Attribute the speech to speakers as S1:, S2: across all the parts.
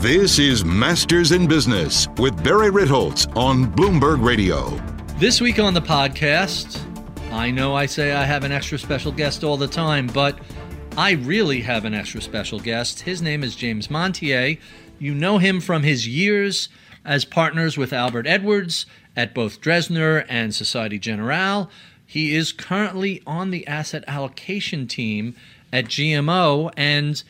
S1: This is Masters in Business with Barry Ritholtz on Bloomberg Radio.
S2: This week on the podcast, I know I say I have an extra special guest all the time, but I really have an extra special guest. His name is James Montier. You know him from his years as partners with Albert Edwards at both Dresdner and Societe Generale. He is currently on the asset allocation team at GMO and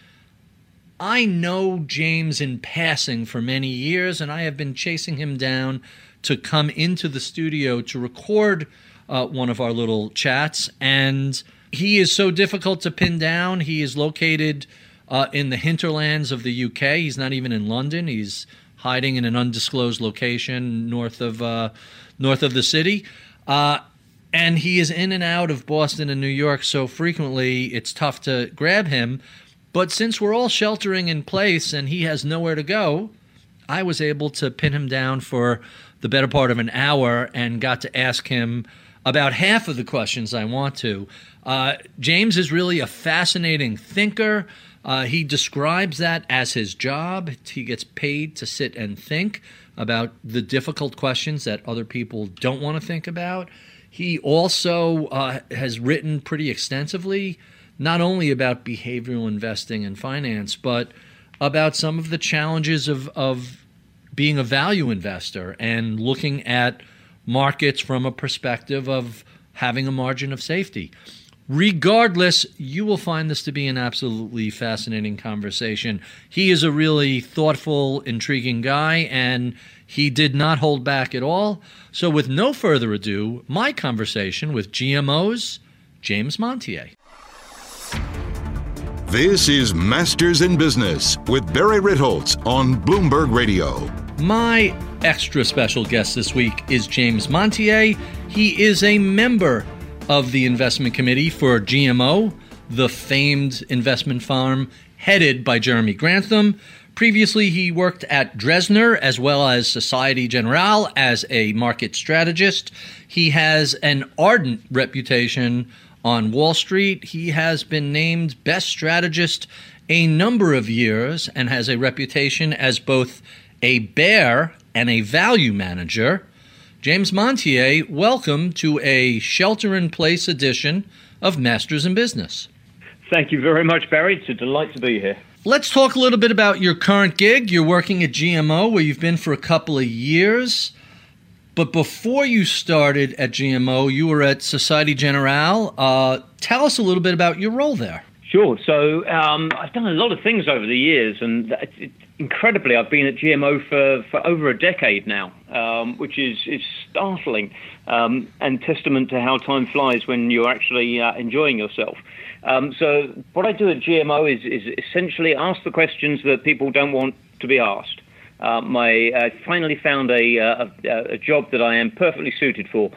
S2: I know James in passing for many years, and I have been chasing him down to come into the studio to record uh, one of our little chats. And he is so difficult to pin down. He is located uh, in the hinterlands of the UK. He's not even in London. He's hiding in an undisclosed location north of uh, north of the city. Uh, and he is in and out of Boston and New York so frequently, it's tough to grab him. But since we're all sheltering in place and he has nowhere to go, I was able to pin him down for the better part of an hour and got to ask him about half of the questions I want to. Uh, James is really a fascinating thinker. Uh, he describes that as his job. He gets paid to sit and think about the difficult questions that other people don't want to think about. He also uh, has written pretty extensively not only about behavioral investing and finance, but about some of the challenges of, of being a value investor and looking at markets from a perspective of having a margin of safety. Regardless, you will find this to be an absolutely fascinating conversation. He is a really thoughtful, intriguing guy, and he did not hold back at all. So, with no further ado, my conversation with GMO's James Montier.
S1: This is Masters in Business with Barry Ritholtz on Bloomberg Radio.
S2: My extra special guest this week is James Montier. He is a member of the investment committee for GMO, the famed investment firm headed by Jeremy Grantham. Previously, he worked at Dresdner as well as Societe Generale as a market strategist. He has an ardent reputation on Wall Street. He has been named best strategist a number of years and has a reputation as both a bear and a value manager. James Montier, welcome to a shelter in place edition of Masters in Business.
S3: Thank you very much, Barry. It's a delight to be here.
S2: Let's talk a little bit about your current gig. You're working at GMO, where you've been for a couple of years. But before you started at GMO, you were at Societe Generale. Uh, tell us a little bit about your role there.
S3: Sure. So um, I've done a lot of things over the years, and it, it, incredibly, I've been at GMO for, for over a decade now, um, which is, is startling um, and testament to how time flies when you're actually uh, enjoying yourself. Um, so what I do at GMO is, is essentially ask the questions that people don't want to be asked uh, my I finally found a, uh, a, a job that I am perfectly suited for.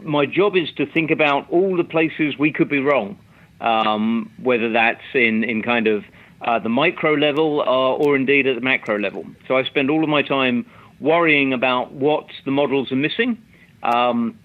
S3: My job is to think about all the places we could be wrong, um, whether that's in in kind of uh, the micro level uh, or indeed at the macro level. So I spend all of my time worrying about what the models are missing um,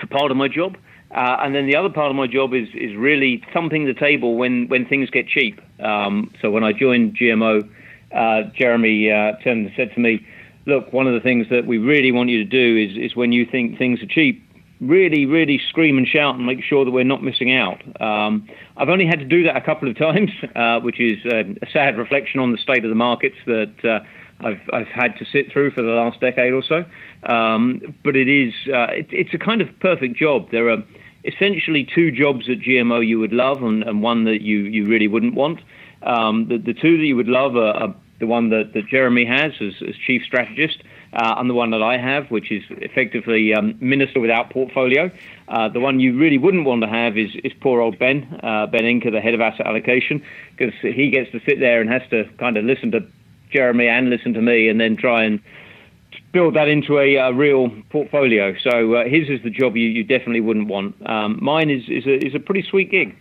S3: for part of my job. Uh, and then the other part of my job is is really thumping the table when, when things get cheap. Um, so when I joined GMO, uh, Jeremy uh, said to me, "Look, one of the things that we really want you to do is is when you think things are cheap." Really, really scream and shout and make sure that we're not missing out. Um, I've only had to do that a couple of times, uh, which is uh, a sad reflection on the state of the markets that uh, I've, I've had to sit through for the last decade or so. Um, but it is uh, it, it's a kind of perfect job. There are essentially two jobs at GMO you would love and, and one that you, you really wouldn't want. Um, the, the two that you would love are, are the one that, that Jeremy has as, as chief strategist, uh, and the one that I have, which is effectively um, Minister without portfolio. Uh, the one you really wouldn't want to have is, is poor old Ben, uh, Ben Inker, the head of asset allocation, because he gets to sit there and has to kind of listen to Jeremy and listen to me and then try and build that into a, a real portfolio. So uh, his is the job you, you definitely wouldn't want. Um, mine is, is, a, is a pretty sweet gig.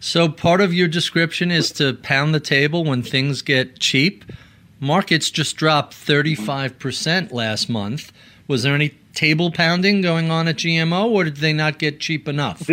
S2: So part of your description is to pound the table when things get cheap. Markets just dropped 35% last month. Was there any table pounding going on at GMO, or did they not get cheap enough?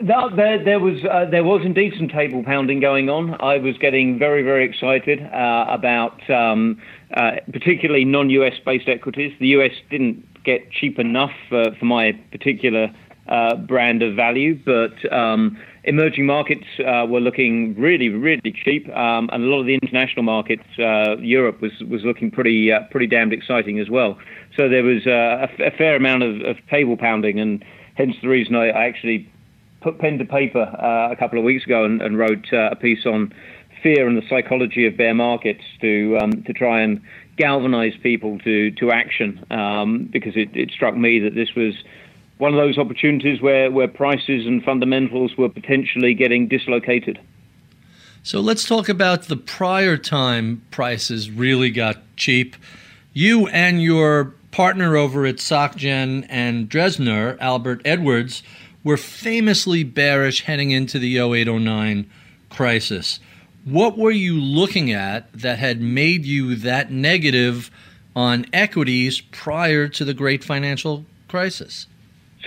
S3: No, there, there was uh, there was indeed some table pounding going on. I was getting very very excited uh, about um, uh, particularly non-US based equities. The US didn't get cheap enough for my particular uh, brand of value, but um, emerging markets uh, were looking really, really cheap, um, and a lot of the international markets, uh, Europe was was looking pretty uh, pretty damned exciting as well. So there was uh, a, a, fair amount of, of, table pounding, and hence the reason I, I actually put pen to paper uh, a couple of weeks ago and, and wrote uh, a piece on fear and the psychology of bear markets to um, to try and galvanize people to to action um, because it, it struck me that this was one of those opportunities where, where prices and fundamentals were potentially getting dislocated.
S2: So let's talk about the prior time prices really got cheap. You and your partner over at SocGen and Dresdner, Albert Edwards, were famously bearish heading into the 0809 crisis. What were you looking at that had made you that negative on equities prior to the great financial crisis?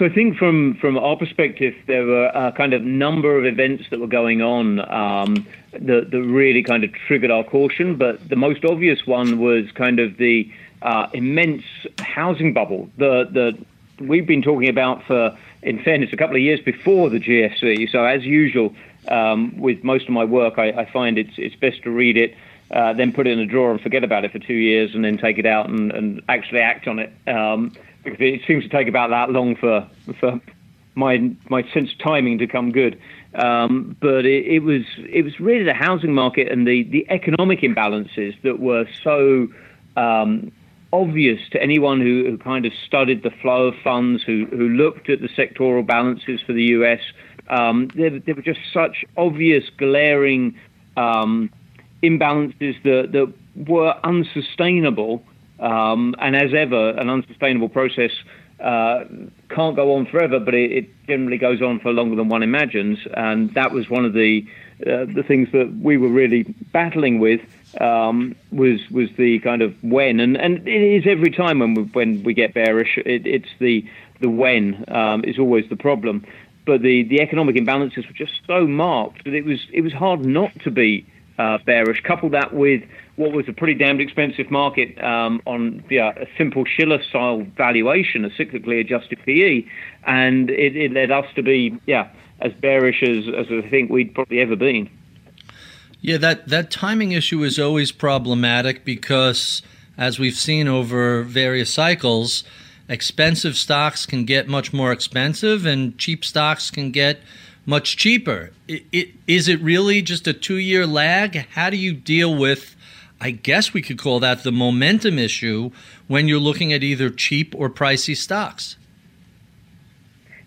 S3: So I think from from our perspective, there were a kind of number of events that were going on um, that, that really kind of triggered our caution. But the most obvious one was kind of the uh, immense housing bubble that we've been talking about for, in fairness, a couple of years before the GFC. So as usual, um, with most of my work, I, I, find it's it's best to read it. Uh, then put it in a drawer and forget about it for two years, and then take it out and, and actually act on it. Um, it seems to take about that long for for my my sense of timing to come good. Um, but it, it, was it was really the housing market and the the economic imbalances that were so um, obvious to anyone who, who, kind of studied the flow of funds, who who looked at the sectoral balances for the U.S. Um, there, there, were just such obvious, glaring um, imbalances that that were unsustainable um, and as ever, an unsustainable process uh, can't go on forever, but it, it, generally goes on for longer than one imagines. And that was one of the uh, the things that we were really battling with um, was was the kind of when, and, and it is every time when we, when we get bearish, it, it's the the when um, is always the problem. But the, the economic imbalances were just so marked that it was it was hard not to be uh, bearish. Couple that with what was a pretty damned expensive market um, on yeah, a simple Shiller style valuation, a cyclically adjusted PE, and it, it, led us to be yeah as bearish as, as I think we'd probably ever been.
S2: Yeah, that, that timing issue is always problematic because, as we've seen over various cycles, expensive stocks can get much more expensive and cheap stocks can get much cheaper. It, it, is it really just a two year lag? How do you deal with I guess we could call that the momentum issue when you're looking at either cheap or pricey stocks.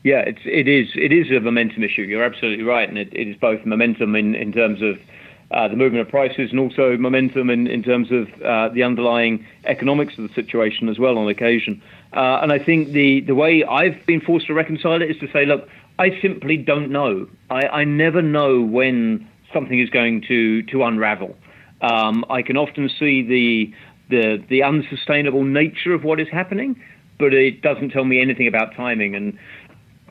S3: Yeah, it's, it is. It is a momentum issue. You're absolutely right, and it, it is both momentum in, in terms of uh, the movement of prices and also momentum in, in terms of uh, the underlying economics of the situation as well on occasion. Uh, and I think the, the way I've been forced to reconcile it is to say, look, I simply don't know. I, I never know when something is going to, to unravel. Um, I can often see the, the the unsustainable nature of what is happening, but it doesn't tell me anything about timing. And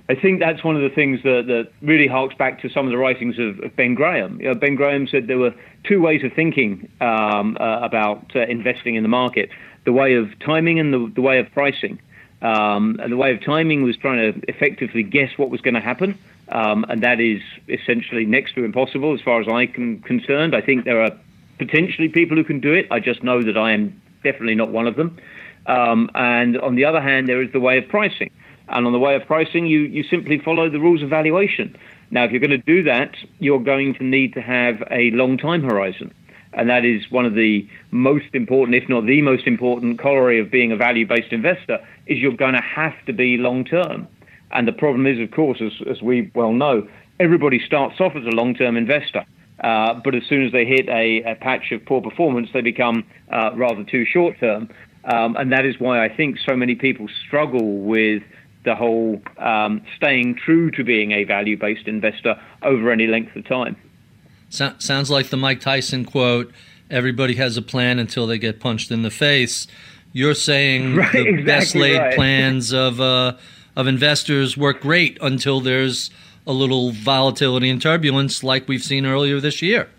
S3: I think that's one of the things that, that really harks back to some of the writings of, of Ben Graham. You know, ben Graham said there were two ways of thinking um, uh, about uh, investing in the market: the way of timing and the, the way of pricing. Um, and the way of timing was trying to effectively guess what was going to happen. Um, and that is essentially next to impossible as far as I'm concerned. I think there are potentially people who can do it. I just know that I am definitely not one of them. Um, and on the other hand, there is the way of pricing. And on the way of pricing, you, you simply follow the rules of valuation. Now, if you're going to do that, you're going to need to have a long time horizon. and that is one of the most important, if not the most important, corollary of being a value-based investor, is you're going to have to be long-term. And the problem is, of course, as, as we well know, everybody starts off as a long-term investor. Uh, but as soon as they hit a, a patch of poor performance, they become uh, rather too short term. Um, and that is why I think so many people struggle with the whole um, staying true to being a value based investor over any length of time.
S2: So- sounds like the Mike Tyson quote everybody has a plan until they get punched in the face. You're saying
S3: right,
S2: the
S3: exactly
S2: best laid
S3: right.
S2: plans of, uh, of investors work great until there's a little volatility and turbulence like we've seen earlier this year.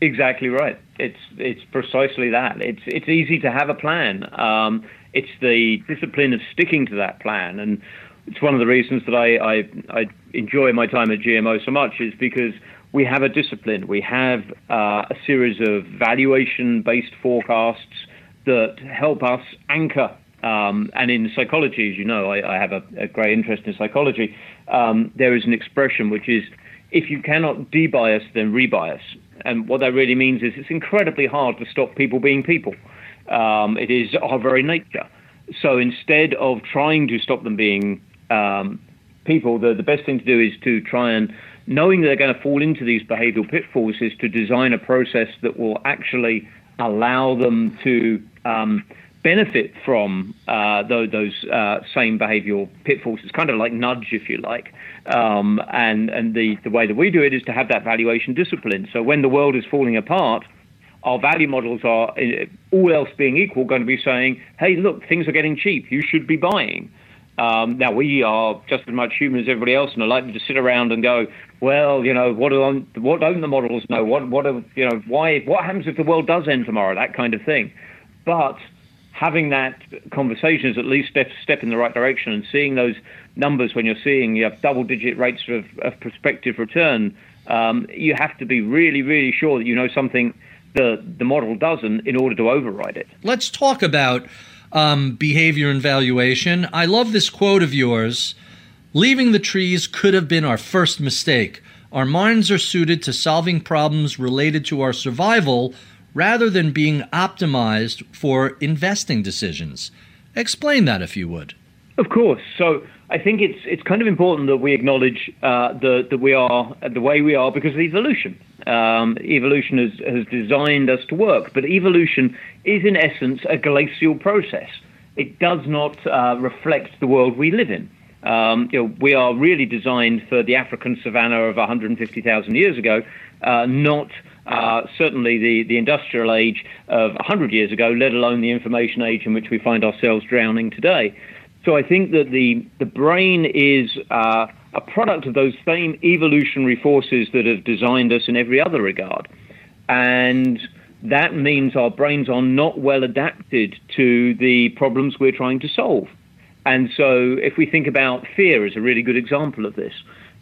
S3: Exactly right. It's it's precisely that. It's it's easy to have a plan. Um, it's the discipline of sticking to that plan, and it's one of the reasons that I, I, I enjoy my time at GMO so much is because we have a discipline. We have uh, a series of valuation-based forecasts that help us anchor. Um, and in psychology, as you know, I, I have a, a, great interest in psychology. Um, there is an expression which is, if you cannot debias, then rebias. And what that really means is it's incredibly hard to stop people being people. Um, it is our very nature. So instead of trying to stop them being um, people, the, the best thing to do is to try and, knowing they're going to fall into these behavioral pitfalls, is to design a process that will actually allow them to um, benefit from uh, those, those uh, same behavioral pitfalls. It's kind of like nudge, if you like. Um, and and the, the way that we do it is to have that valuation discipline. So when the world is falling apart, our value models are, all else being equal, going to be saying, hey, look, things are getting cheap. You should be buying. Um, now, we are just as much human as everybody else and are likely to sit around and go, well, you know, what, do, what don't the models know? What, what, are, you know, why, what happens if the world does end tomorrow? That kind of thing. But having that conversation is at least step, step in the right direction and seeing those numbers when you're seeing you have double digit rates of, of prospective return, um, you have to be really, really sure that you know something the, the model doesn't in order to override it.
S2: Let's talk about um, behavior and valuation. I love this quote of yours Leaving the trees could have been our first mistake. Our minds are suited to solving problems related to our survival rather than being optimized for investing decisions. Explain that if you would.
S3: Of course. So I think it's it's kind of important that we acknowledge uh, the, that we are the way we are because of evolution. Um, evolution has, has designed us to work, but evolution is in essence a glacial process. It does not uh, reflect the world we live in. Um, you know, we are really designed for the African savannah of 150,000 years ago, uh, not uh, certainly the, the industrial age of 100 years ago, let alone the information age in which we find ourselves drowning today. So I think that the, the brain is uh, a product of those same evolutionary forces that have designed us in every other regard. And that means our brains are not well adapted to the problems we're trying to solve. And so if we think about fear as a really good example of this,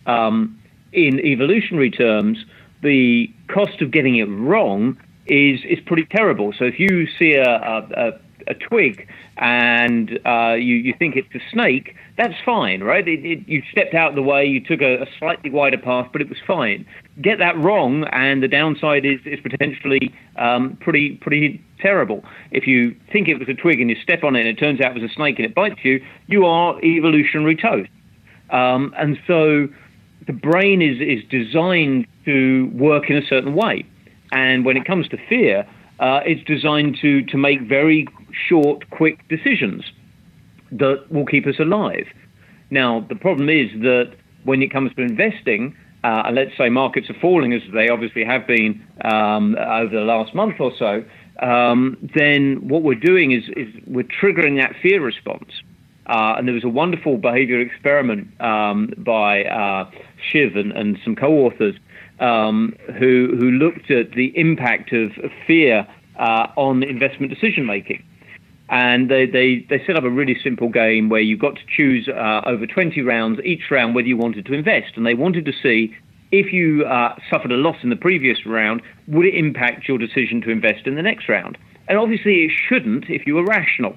S3: um, in evolutionary terms, the cost of getting it wrong is, is pretty terrible. So if you see a, a, a twig and uh, you, you think it's a snake, that's fine, right? It, it, you stepped out of the way, you took a, a, slightly wider path, but it was fine. Get that wrong, and the downside is, is potentially um, pretty pretty terrible. If you think it was a twig and you step on it and it turns out it was a snake and it bites you, you are evolutionary toast. Um, and so the brain is, is designed to work in a certain way. And when it comes to fear, uh, it's designed to, to make very short, quick decisions that will keep us alive. Now, the problem is that when it comes to investing, uh, and let's say markets are falling as they obviously have been um, over the last month or so, um, then what we're doing is, is we're triggering that fear response. Uh, and there was a wonderful behavior experiment um, by uh, Shiv and, and some co-authors um, who who looked at the impact of fear uh, on investment decision making. And they, they, they set up a really simple game where you got to choose uh, over 20 rounds, each round, whether you wanted to invest. And they wanted to see if you uh, suffered a loss in the previous round, would it impact your decision to invest in the next round? And obviously, it shouldn't if you were rational.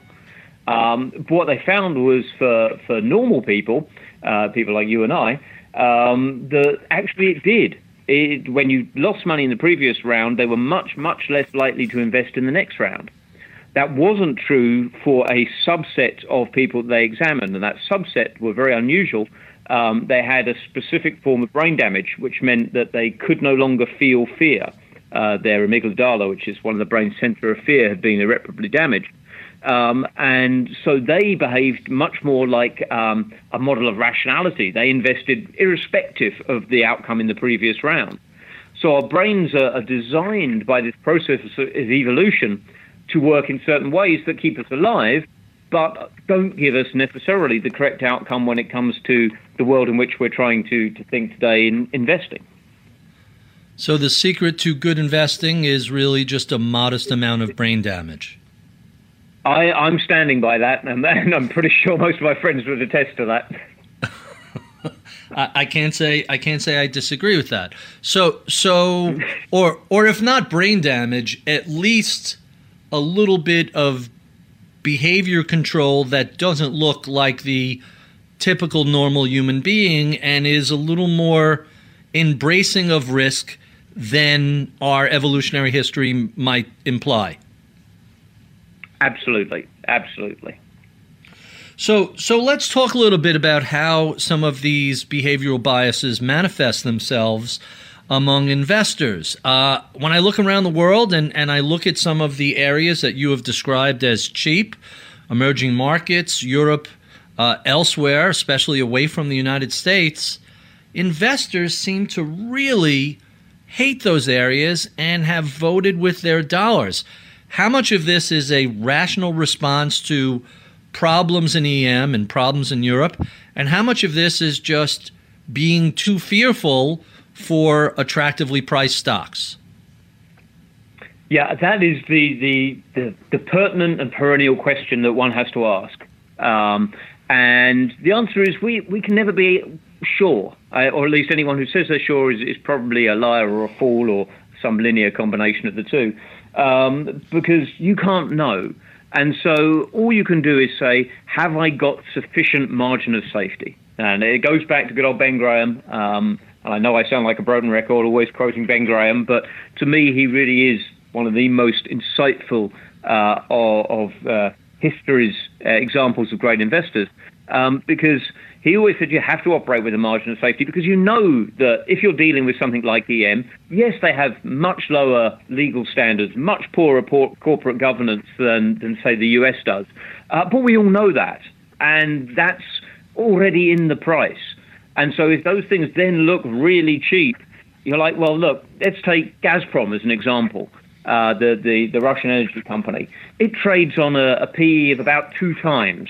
S3: Um, what they found was for, for normal people, uh, people like you and I, um, that actually it did. It, when you lost money in the previous round, they were much, much less likely to invest in the next round. That wasn't true for a subset of people they examined, and that subset were very unusual. Um, they had a specific form of brain damage, which meant that they could no longer feel fear. Uh, their amygdala, which is one of the brain center of fear, had been irreparably damaged. Um, and so they behaved much more like um, a model of rationality. They invested irrespective of the outcome in the previous round. So our brains are, are designed by this process of evolution to work in certain ways that keep us alive, but don't give us necessarily the correct outcome when it comes to the world in which we're trying to, to think today in investing.
S2: So the secret to good investing is really just a modest amount of brain damage.
S3: I, I'm standing by that, and, and I'm pretty sure most of my friends would attest to that.
S2: I, can't say I can't say I disagree with that. So so or or if not brain damage, at least a little bit of behavior control that doesn't look like the typical normal human being and is a little more embracing of risk than our evolutionary history might imply.
S3: Absolutely, absolutely.
S2: So, so let's talk a little bit about how some of these behavioral biases manifest themselves among investors. Uh, when I look around the world and, and I look at some of the areas that you have described as cheap, emerging markets, Europe, uh, elsewhere, especially away from the United States, investors seem to really hate those areas and have voted with their dollars. How much of this is a rational response to problems in EM and problems in Europe? And how much of this is just being too fearful for attractively priced stocks?
S3: Yeah, that is the, the, the, the pertinent and perennial question that one has to ask. Um, and the answer is we, we can never be sure, uh, or at least anyone who says they're sure is, is probably a liar or a fool or some linear combination of the two um, because you can't know. And so all you can do is say, have I got sufficient margin of safety? And it goes back to good old Ben Graham. Um, and I know I sound like a broken record, always quoting Ben Graham, but to me, he really is one of the most insightful uh, of, of uh, history's uh, examples of great investors. Um, because he always said you have to operate with a margin of safety because you know that if you're dealing with something like EM, yes, they have much lower legal standards, much poorer corporate governance than, than say, the US does. Uh, but we all know that. And that's already in the price. And so if those things then look really cheap, you're like, well, look, let's take Gazprom as an example. Uh, the, the, the Russian energy company. It trades on a, a PE of about two times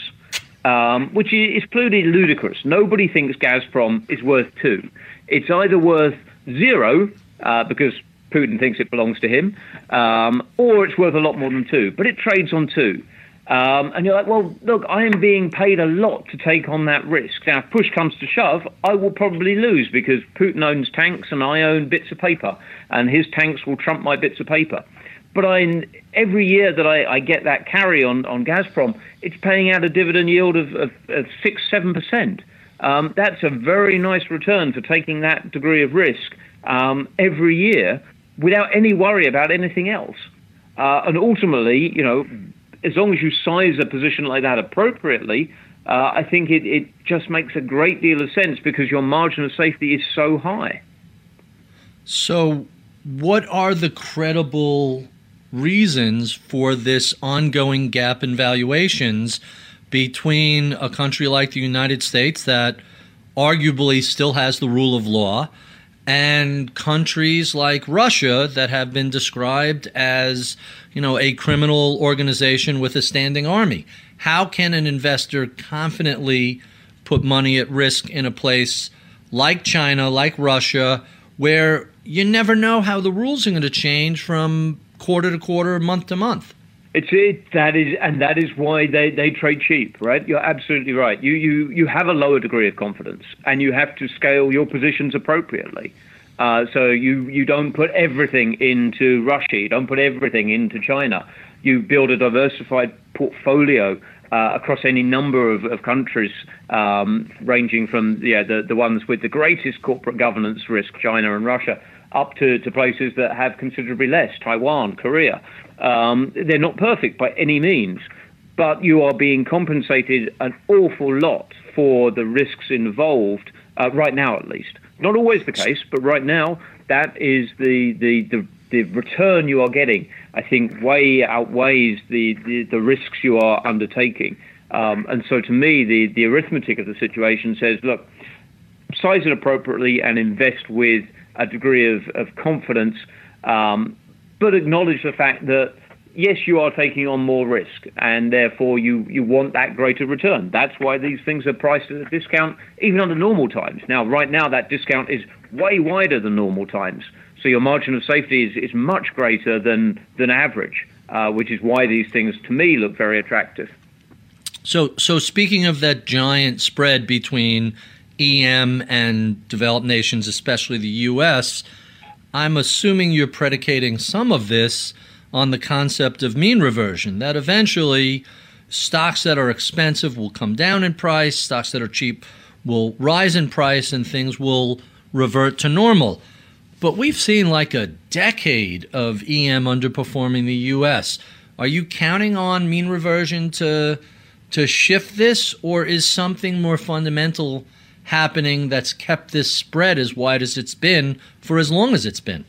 S3: um, which is clearly ludicrous. Nobody thinks Gazprom is worth two. It's either worth zero uh, because Putin thinks it belongs to him, um, or it's worth a lot more than two. But it trades on two. Um, and you're like, well, look, I am being paid a lot to take on that risk. Now, if push comes to shove, I will probably lose because Putin owns tanks and I own bits of paper, and his tanks will trump my bits of paper. But I, every year that I, I, get that carry on, on Gazprom, it's paying out a dividend yield of, of, of 6 7%. Um, that's a very nice return for taking that degree of risk um, every year without any worry about anything else. Uh, and ultimately, you know, as long as you size a position like that appropriately, uh, I think it, it just makes a great deal of sense because your margin of safety is so high.
S2: So, what are the credible reasons for this ongoing gap in valuations between a country like the United States that arguably still has the rule of law and countries like Russia that have been described as, you know, a criminal organization with a standing army. How can an investor confidently put money at risk in a place like China, like Russia, where you never know how the rules are going to change from quarter to quarter, month to month.
S3: It's it that is, and that is why they, they trade cheap, right? You're absolutely right. You you you have a lower degree of confidence, and you have to scale your positions appropriately. Uh, so you you don't put everything into Russia. You don't put everything into China. You build a diversified portfolio uh, across any number of, of countries, um, ranging from yeah, the, the ones with the greatest corporate governance risk, China and Russia, up to, to places that have considerably less, Taiwan, Korea. Um, they're not perfect by any means, but you are being compensated an awful lot for the risks involved, uh, right now at least. Not always the case, but right now, that is the, the, the, the return you are getting, I think, way outweighs the, the, the risks you are undertaking. Um, and so to me, the, the arithmetic of the situation says, look, size it appropriately and invest with a degree of, of confidence, um, but acknowledge the fact that yes, you are taking on more risk, and therefore you, you want that greater return. That's why these things are priced at a discount, even under normal times. Now, right now, that discount is way wider than normal times. So your margin of safety is, is much greater than, than average, uh, which is why these things, to me, look very attractive.
S2: So, so speaking of that giant spread between EM and developed nations, especially the U.S., I'm assuming you're predicating some of this on the concept of mean reversion, that eventually stocks that are expensive will come down in price, stocks that are cheap will rise in price, and things will revert to normal. But we've seen like a decade of EM underperforming the US. Are you counting on mean reversion to to shift this or is something more fundamental happening that's kept this spread as wide as it's been for as long as it's been?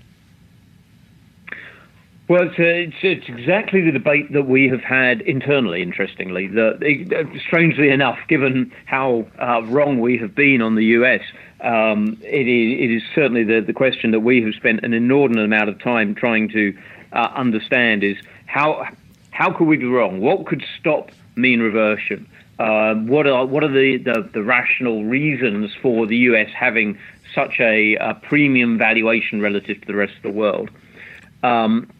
S3: Well, it's, uh, it's, it's, exactly the debate that we have had internally, interestingly. The, strangely enough, given how uh, wrong we have been on the US, um, it, is, it, is, certainly the, the question that we have spent an inordinate amount of time trying to uh, understand is how, how could we be wrong? What could stop mean reversion? Uh, what are, what are the, the, the, rational reasons for the US having such a, a premium valuation relative to the rest of the world? Um,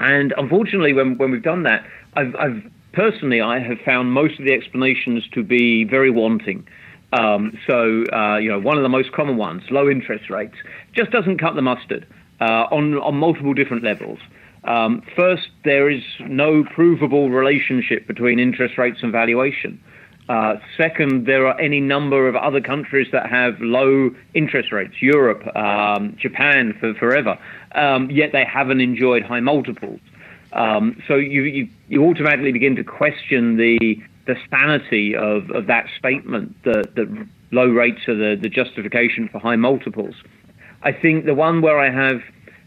S3: and unfortunately, when, when we've done that, I've, I've personally, I have found most of the explanations to be very wanting. Um, so, uh, you know, one of the most common ones, low interest rates, just doesn't cut the mustard uh, on, on multiple different levels. Um, first, there is no provable relationship between interest rates and valuation. Uh, second, there are any number of other countries that have low interest rates, Europe, um, Japan for forever, um, yet they haven't enjoyed high multiples. Um, so you, you, you automatically begin to question the the sanity of, of that statement that, that low rates are the, the justification for high multiples. I think the one where I have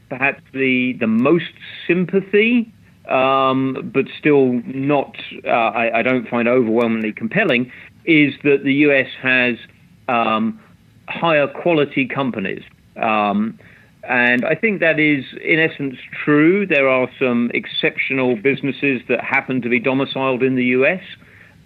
S3: perhaps the the most sympathy um, but still not, uh, I, I, don't find overwhelmingly compelling, is that the US has um, higher quality companies. Um, and I think that is, in essence, true. There are some exceptional businesses that happen to be domiciled in the US,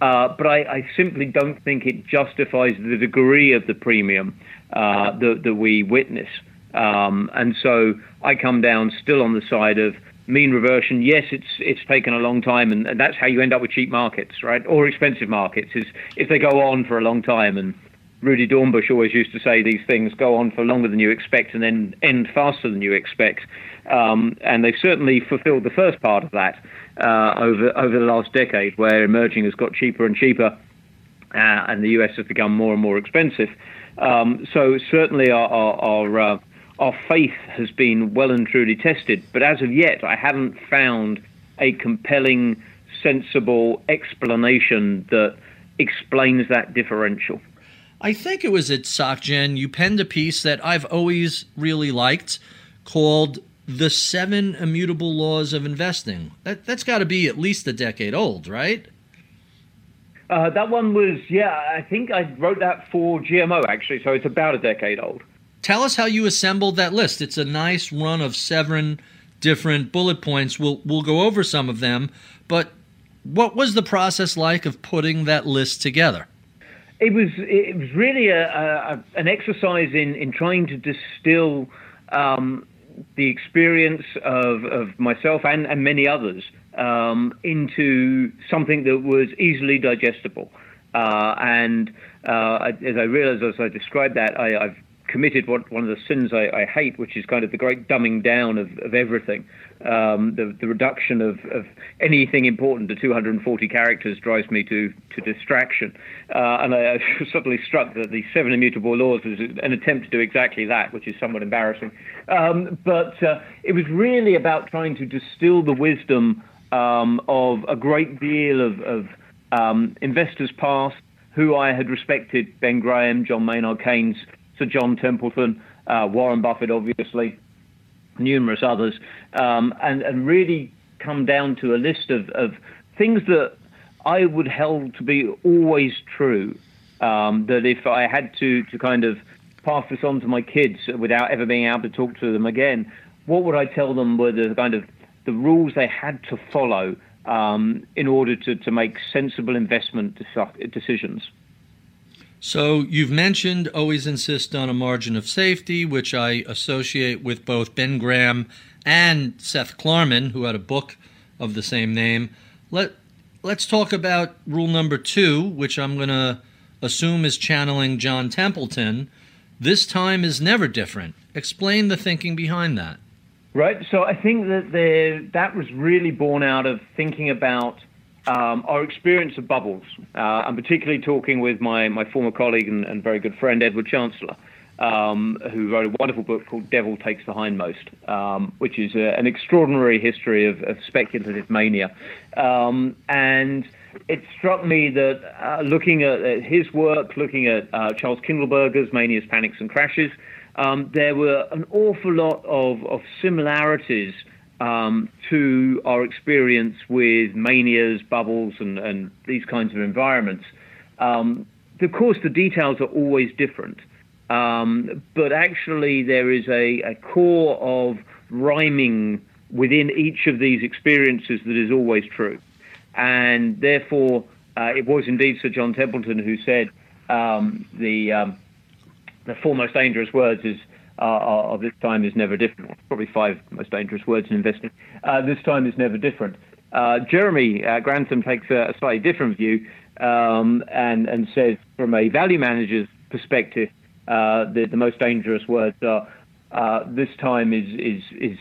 S3: uh, but I, I, simply don't think it justifies the degree of the premium uh, that, that, we witness. Um, and so I come down still on the side of mean reversion, yes, it's it's taken a long time, and, and, that's how you end up with cheap markets, right, or expensive markets, is if they go on for a long time. And Rudi Dornbusch always used to say these things go on for longer than you expect and then end faster than you expect. Um, and they've certainly fulfilled the first part of that uh, over over the last decade, where emerging has got cheaper and cheaper, uh, and the US has become more and more expensive. Um, so certainly our, our, our uh, our faith has been well and truly tested. But as of yet, I haven't found a compelling, sensible explanation that explains that differential.
S2: I think it was at SocGen you penned a piece that I've always really liked called The Seven Immutable Laws of Investing. That, that's got to be at least a decade old, right?
S3: Uh, that one was, yeah, I think I wrote that for GMO actually, so it's about a decade old
S2: tell us how you assembled that list. It's a nice run of seven different bullet points. We'll we'll go over some of them, but what was the process like of putting that list together?
S3: It was it was really a, a an exercise in in trying to distill um, the experience of, of myself and, and many others um, into something that was easily digestible. Uh, and uh, as I realized as I described that, I, have committed what, one of the sins I, I, hate, which is kind of the great dumbing down of, of everything. Um, the, the reduction of, of anything important to 240 characters drives me to, to distraction. Uh, and I, I suddenly struck that the Seven Immutable Laws was an attempt to do exactly that, which is somewhat embarrassing. Um, but uh, it was really about trying to distill the wisdom um, of a great deal of, of um, investors past who I had respected Ben Graham, John Maynard Keynes, Sir John Templeton, uh, Warren Buffett, obviously, numerous others, um, and, and really come down to a list of, of things that I would held to be always true. Um, that if I had to, to kind of pass this on to my kids without ever being able to talk to them again, what would I tell them were the kind of the rules they had to follow um, in order to, to make sensible investment decisions.
S2: So you've mentioned always insist on a margin of safety, which I associate with both Ben Graham and Seth Klarman, who had a book of the same name. Let let's talk about rule number two, which I'm going to assume is channeling John Templeton. This time is never different. Explain the thinking behind that.
S3: Right. So I think that there, that was really born out of thinking about um, our experience of bubbles. Uh, particularly talking with my, my former colleague and, and very good friend, Edward Chancellor, um, who wrote a wonderful book called Devil Takes the Hindmost, um, which is a, an extraordinary history of, of speculative mania. Um, and it struck me that uh, looking at, at, his work, looking at uh, Charles Kindleberger's Manias, Panics, and Crashes, um, there were an awful lot of, of similarities um, to our experience with manias, bubbles, and, and these kinds of environments. Um, of course, the details are always different, um, but actually, there is a, a core of rhyming within each of these experiences that is always true. And therefore, uh, it was indeed Sir John Templeton who said um, the um, the four most dangerous words is uh, of this time is never different. Probably five most dangerous words in investing. Uh, this time is never different. Uh, Jeremy uh, Grantham takes a, a, slightly different view um, and and says from a value manager's perspective, uh, the, the most dangerous words are. Uh, this time is is is,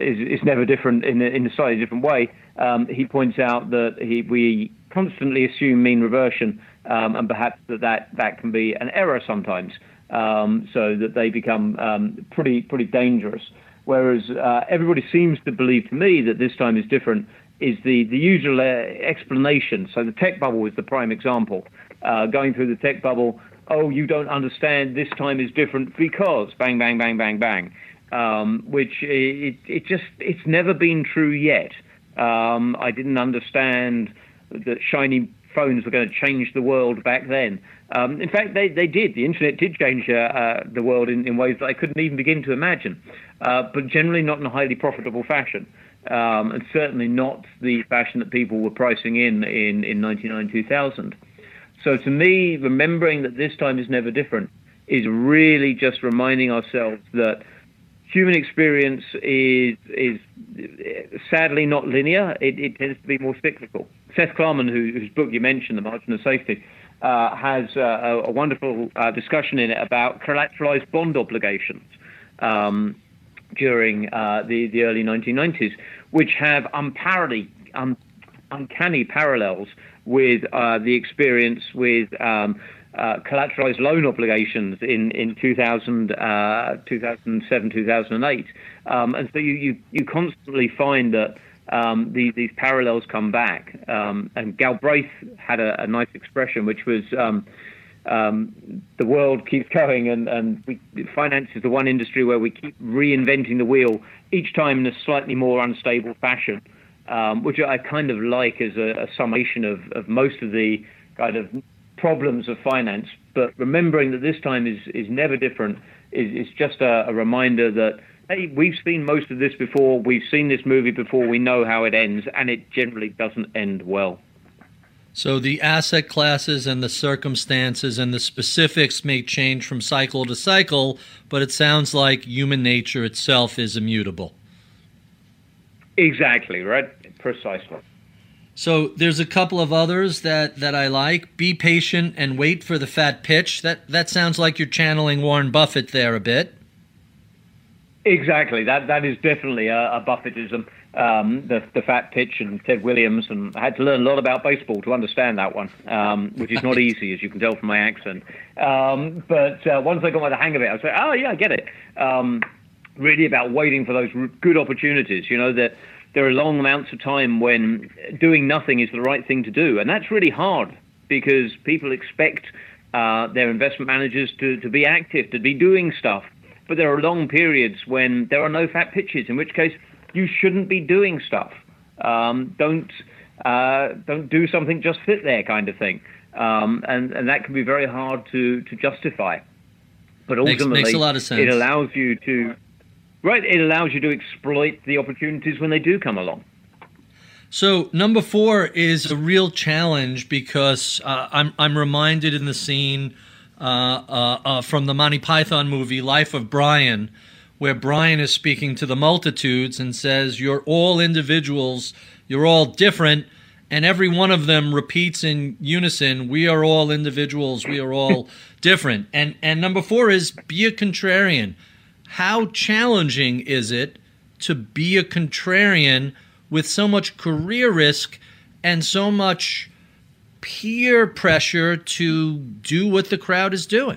S3: is is never different in a, in a slightly different way. Um, he points out that he, we constantly assume mean reversion, um, and perhaps that, that that can be an error sometimes um, so that they become um, pretty pretty dangerous. Whereas uh, everybody seems to believe to me that this time is different is the the usual uh, explanation. So the tech bubble is the prime example. Uh, going through the tech bubble, oh, you don't understand. This time is different because bang bang bang bang bang. Um, which it, it just it's never been true yet. Um, I didn't understand that shiny phones were going to change the world back then. Um, in fact, they, they did. The internet did change uh, uh, the world in, in, ways that I couldn't even begin to imagine, uh, but generally not in a highly profitable fashion. Um, and certainly not the fashion that people were pricing in in, in 99 2000. So to me, remembering that this time is never different is really just reminding ourselves that human experience is is sadly not linear. It, it tends to be more cyclical. Seth Klarman, who, whose book you mentioned, The Margin of Safety, uh, has uh, a, a, wonderful uh, discussion in it about collateralized bond obligations um, during uh, the, the early 1990s, which have unparalleled, un, uncanny parallels with uh, the experience with um, collateralized loan obligations in, in 2000, 2007, 2008. Um, and so you, you, you constantly find that um, these, these, parallels come back. Um, and Galbraith had a, a, nice expression, which was um, um, the world keeps going, and, and we, finance is the one industry where we keep reinventing the wheel each time in a slightly more unstable fashion, um, which I kind of like as a, a summation of, of most of the kind of problems of finance. But remembering that this time is, is never different is, is just a, a reminder that hey, we've seen most of this before, we've seen this movie before, we know how it ends, and it generally doesn't end well.
S2: So the asset classes and the circumstances and the specifics may change from cycle to cycle, but it sounds like human nature itself is immutable.
S3: Exactly, right? Precisely.
S2: So there's a couple of others that, that I like. Be patient and wait for the fat pitch. That that sounds like you're channeling Warren Buffett there a bit.
S3: Exactly. That that is definitely a, a Buffettism. Um, the the fat pitch and Ted Williams, and I had to learn a lot about baseball to understand that one, um, which is not easy, as you can tell from my accent. Um, but uh, once I got the hang of it, I was like, oh yeah, I get it. Um, really about waiting for those good opportunities. You know that there are long amounts of time when doing nothing is the right thing to do. And that's really hard because people expect uh, their investment managers to, to be active, to be doing stuff. But there are long periods when there are no fat pitches, in which case you shouldn't be doing stuff. Um, don't uh, don't do something, just sit there, kind of thing. Um, and and that can be very hard to to justify. But ultimately,
S2: makes, makes
S3: it allows you to Right, it allows you to exploit the opportunities when they do come along.
S2: So number four is a real challenge because uh, I'm I'm reminded in the scene Uh, uh, uh, from the Monty Python movie Life of Brian, where Brian is speaking to the multitudes and says, "You're all individuals. You're all different." And every one of them repeats in unison, "We are all individuals. We are all different." And and number four is be a contrarian how challenging is it to be a contrarian with so much career risk and so much peer pressure to do what the crowd is doing?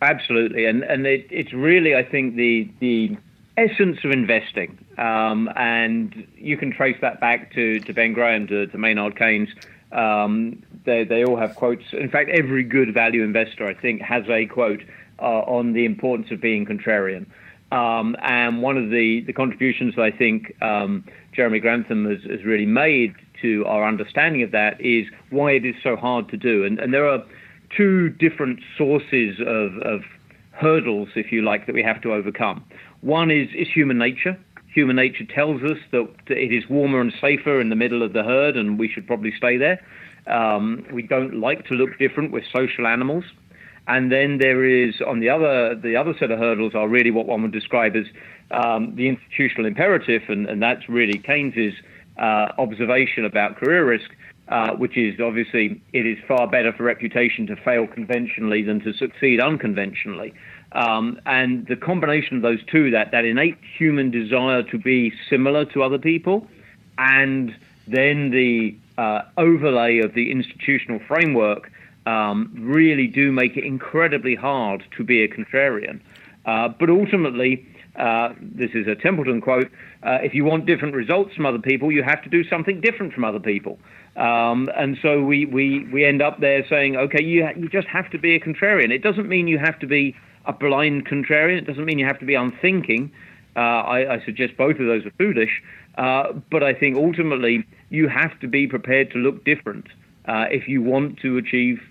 S3: Absolutely, and and it, it's really I think the the essence of investing, um, and you can trace that back to, to Ben Graham, to, to Maynard Keynes. Um, they they all have quotes. In fact, every good value investor I think has a quote uh, on the importance of being contrarian. Um, and one of the, the contributions that I think um, Jeremy Grantham has, has, really made to our understanding of that is why it is so hard to do. And, and there are two different sources of, of, hurdles, if you like, that we have to overcome. One is, is human nature. Human nature tells us that it is warmer and safer in the middle of the herd, and we should probably stay there. Um, we don't like to look different. We're social animals. And then there is on the other the other set of hurdles are really what one would describe as um, the institutional imperative, and, and that's really Keynes's uh, observation about career risk, uh, which is obviously it is far better for reputation to fail conventionally than to succeed unconventionally. Um, and the combination of those two, that, that innate human desire to be similar to other people, and then the uh, overlay of the institutional framework um, really do make it incredibly hard to be a contrarian. Uh, but ultimately, uh, this is a Templeton quote uh, if you want different results from other people, you have to do something different from other people. Um, and so we, we, we end up there saying, okay, you, you just have to be a contrarian. It doesn't mean you have to be a blind contrarian, it doesn't mean you have to be unthinking. Uh, I, I, suggest both of those are foolish. Uh, but I think ultimately you have to be prepared to look different uh, if you want to achieve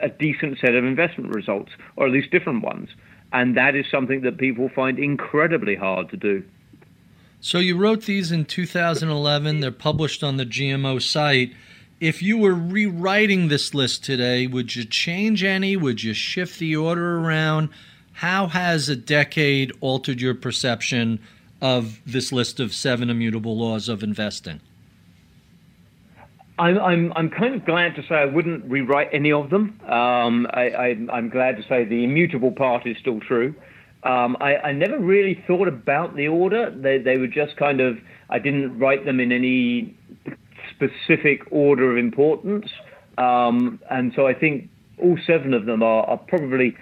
S3: a decent set of investment results, or at least different ones. And that is something that people find incredibly hard to do.
S2: So you wrote these in 2011. They're published on the GMO site. If you were rewriting this list today, would you change any? Would you shift the order around? How has a decade altered your perception of this list of seven immutable laws of investing?
S3: I'm, I'm, I'm kind of glad to say I wouldn't rewrite any of them. Um, I, am glad to say the immutable part is still true. Um, I, I, never really thought about the order. They, they were just kind of, I didn't write them in any specific order of importance. Um, and so I think all seven of them are, are probably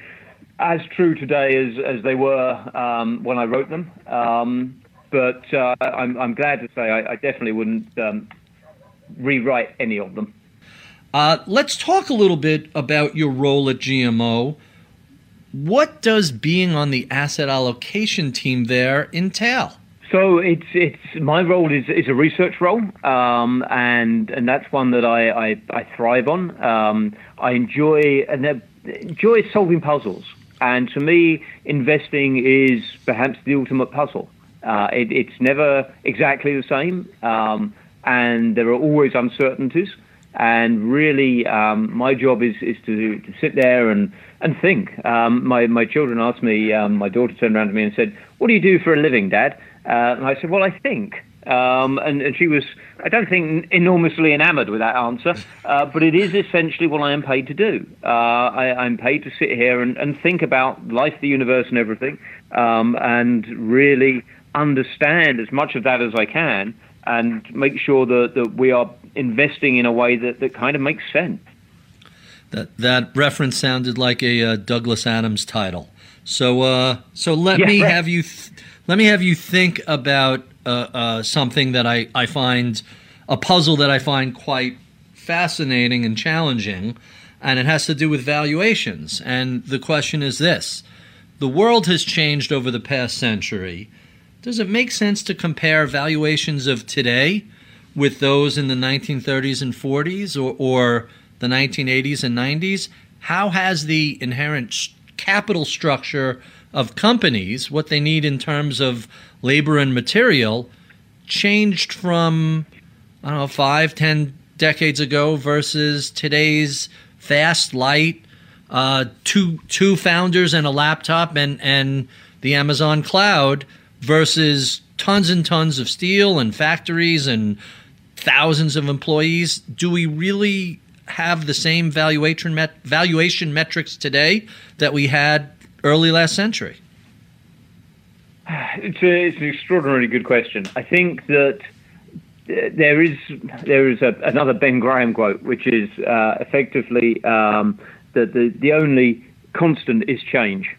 S3: as true today as, as they were um, when I wrote them. Um, but uh, I'm, I'm, glad to say I, I definitely wouldn't um, rewrite any of them.
S2: Uh, let's talk a little bit about your role at GMO. What does being on the asset allocation team there entail?
S3: So it's it's my role is, is a research role, um, and and that's one that I I, I thrive on. Um, I enjoy and enjoy solving puzzles, and to me, investing is perhaps the ultimate puzzle. Uh, it, it's never exactly the same. Um, and there are always uncertainties. And really, um, my job is, is to, to sit there and, and think. Um, my, my children asked me, um, my daughter turned around to me and said, What do you do for a living, Dad? Uh, and I said, Well, I think. Um, and, and, she was, I don't think, enormously enamored with that answer, uh, but it is essentially what I am paid to do. Uh, I, am paid to sit here and, and, think about life, the universe, and everything, um, and really understand as much of that as I can and make sure that, that we are investing in a way that, that kind of makes sense.
S2: That, that reference sounded like a uh, Douglas Adams title. So, uh, so let yeah, me right. have you th- let me have you think about uh, uh, something that I, I find a puzzle that I find quite fascinating and challenging, and it has to do with valuations. And the question is this the world has changed over the past century. Does it make sense to compare valuations of today with those in the 1930s and 40s or, or the 1980s and 90s? How has the inherent capital structure of companies, what they need in terms of labor and material, changed from I don't know five, ten decades ago versus today's fast, light, uh, two two founders and a laptop and and the Amazon cloud versus tons and tons of steel and factories and thousands of employees. Do we really have the same valuation met- valuation metrics today that we had early last century?
S3: It's, a, it's an extraordinarily good question. I think that there is there is a, another Ben Graham quote, which is uh, effectively um, that the, the only constant is change.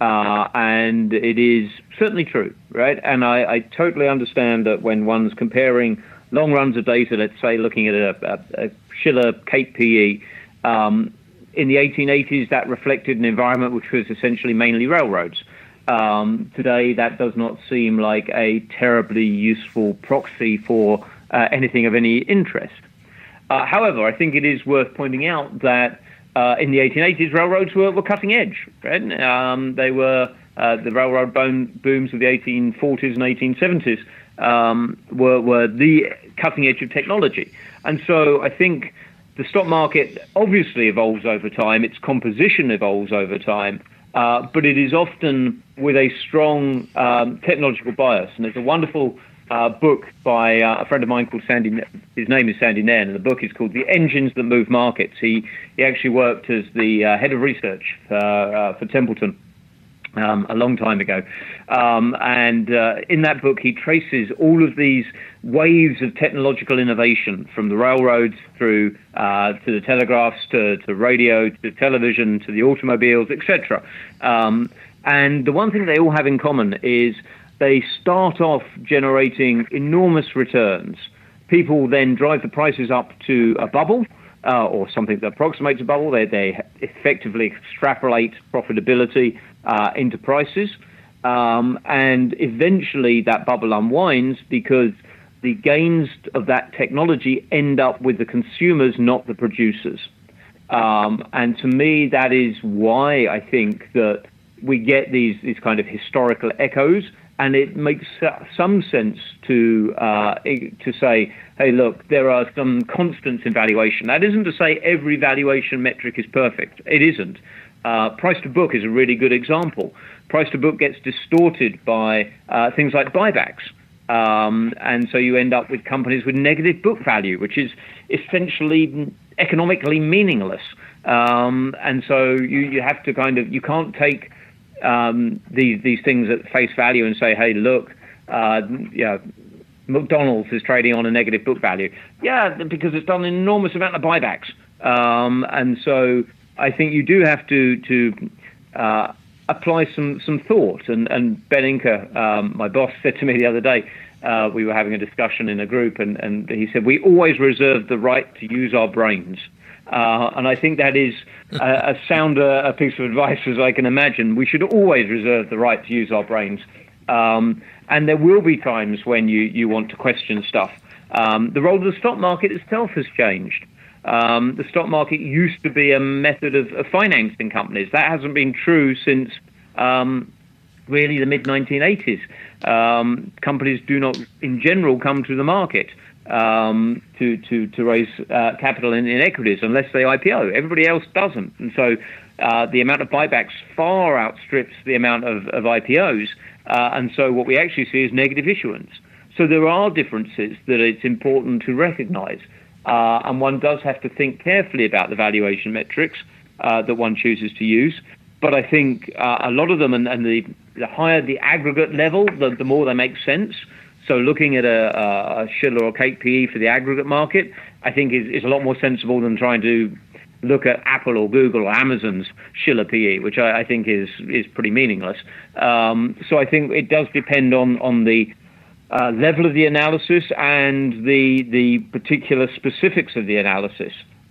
S3: Uh, and it is certainly true, right? And I, I, totally understand that when one's comparing long runs of data, let's say looking at a, a, a Shiller Cape PE, um, in the 1880s that reflected an environment which was essentially mainly railroads. Um, today, that does not seem like a terribly useful proxy for uh, anything of any interest. Uh, however, I think it is worth pointing out that uh, in the 1880s, railroads were, were cutting edge. Right? Um, they were uh, the railroad boom, booms of the 1840s and 1870s um, were, were the cutting edge of technology. And so I think the stock market obviously evolves over time, its composition evolves over time, uh, but it is often with a strong um, technological bias. And there's a wonderful uh, book by uh, a friend of mine called Sandy. His name is Sandy Nairn, and the book is called "The Engines That Move Markets." He he actually worked as the uh, head of research for, uh, for Templeton um, a long time ago. Um, and uh, in that book, he traces all of these waves of technological innovation from the railroads through uh, to the telegraphs to, to radio to television to the automobiles, etc. Um, and the one thing they all have in common is they start off generating enormous returns. People then drive the prices up to a bubble. Uh, or something that approximates a bubble. They, they effectively extrapolate profitability uh, into prices. Um, and eventually that bubble unwinds because the gains of that technology end up with the consumers, not the producers. Um, and to me, that is why I think that we get these, these kind of historical echoes. And it makes some sense to uh, to say, hey, look, there are some constants in valuation. That isn't to say every valuation metric is perfect. It isn't. Uh, price to book is a really good example. Price to book gets distorted by uh, things like buybacks. Um, and so you end up with companies with negative book value, which is essentially economically meaningless. Um, and so you, you have to kind of, you can't take um, these, these things at face value and say, hey, look, uh, know, McDonald's is trading on a negative book value. Yeah, because it's done an enormous amount of buybacks. Um, and so I think you do have to to uh, apply some some thought. And and Ben Inker, um, my boss, said to me the other day. Uh, we were having a discussion in a group, and, and he said we always reserve the right to use our brains. Uh, and I think that is a, a sounder a piece of advice as I can imagine. We should always reserve the right to use our brains. Um, and there will be times when you, you want to question stuff. Um, the role of the stock market itself has changed. Um, the stock market used to be a method of, of financing companies. That hasn't been true since um, really the mid 1980s. Um, companies do not, in general, come to the market um, to, to, to raise uh, capital in, in, equities unless they IPO. Everybody else doesn't. And so uh, the amount of buybacks far outstrips the amount of, of IPOs. Uh, and so what we actually see is negative issuance. So there are differences that it's important to recognize. Uh, and one does have to think carefully about the valuation metrics uh, that one chooses to use. But I think uh, a lot of them, and, and the, the, higher the aggregate level, the, the, more they make sense. So looking at a, a Shiller or Cape PE for the aggregate market, I think is, is a lot more sensible than trying to look at Apple or Google or Amazon's Shiller PE, which I, I think is is pretty meaningless. Um, so I think it does depend on on the uh, level of the analysis and the the particular specifics of the analysis.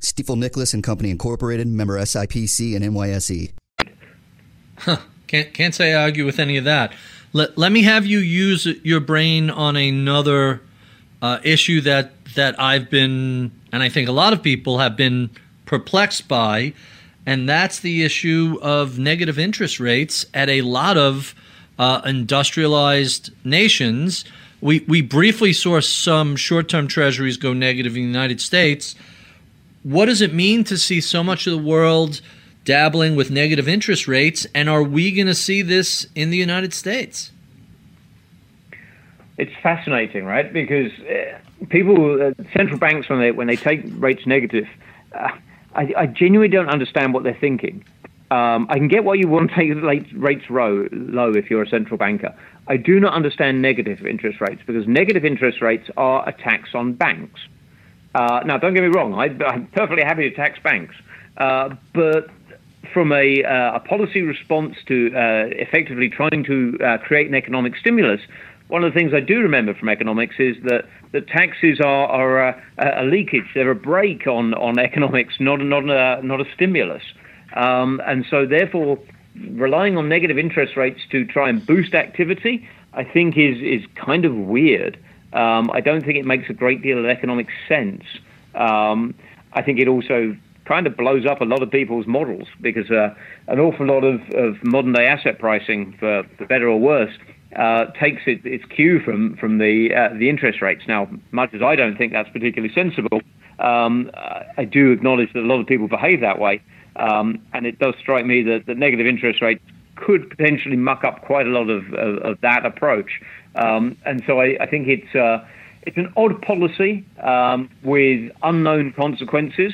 S4: Stifel Nicolaus and Company Incorporated, member SIPC and NYSE.
S2: Huh. Can't can't say I argue with any of that. Let, let me have you use your brain on another uh, issue that that I've been, and I think a lot of people have been perplexed by, and that's the issue of negative interest rates at a lot of uh, industrialized nations. We, we briefly saw some short term treasuries go negative in the United States. What does it mean to see so much of the world dabbling with negative interest rates? And are we going to see this in the United States?
S3: It's fascinating, right? Because uh, people, uh, central banks, when they when they take rates negative, uh, I, I genuinely don't understand what they're thinking. Um, I can get why you want to take rates low, low if you're a central banker. I do not understand negative interest rates because negative interest rates are a tax on banks. Uh, now, don't get me wrong, I, am perfectly happy to tax banks, uh, but from a, uh, a, policy response to uh, effectively trying to uh, create an economic stimulus, one of the things I do remember from economics is that the taxes are, are a, a, leakage. They're a brake on, on economics, not, not, a, not a stimulus. Um, and so, therefore, relying on negative interest rates to try and boost activity, I think, is, is kind of weird. Um, I don't think it makes a great deal of economic sense. Um, I think it also kind of blows up a lot of people's models because uh, an awful lot of, of modern day asset pricing, for, for better or worse, uh, takes it, its cue from from the uh, the interest rates. Now, much as I don't think that's particularly sensible, um, I do acknowledge that a lot of people behave that way, um, and it does strike me that the negative interest rates could potentially muck up quite a lot of of, of that approach. Um, and so I, I think it's uh, it's an odd policy um, with unknown consequences,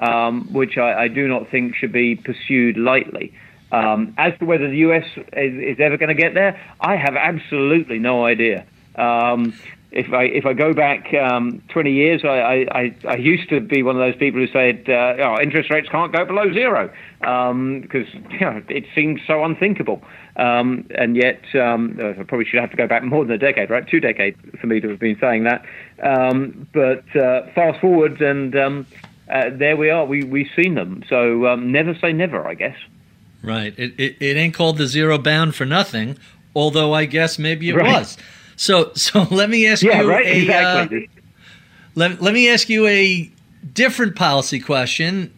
S3: um, which I, I do not think should be pursued lightly. Um, as to whether the US is, is ever going to get there, I have absolutely no idea. If I if I go back um, 20 years, I, I, I, used to be one of those people who said, uh, oh, interest rates can't go below zero because um, you know, it seems so unthinkable. Um, and yet, um, I probably should have to go back more than a decade, right? Two decades for me to have been saying that. Um, but uh, fast forward, and um, uh, there we are. We we've seen them. So never say never, I guess.
S2: Right. It, it, it ain't called the zero bound for nothing, although I guess maybe it right. was. So so let me ask
S3: yeah,
S2: you
S3: right?
S2: a
S3: exactly.
S2: uh, let, let me ask you a different policy question.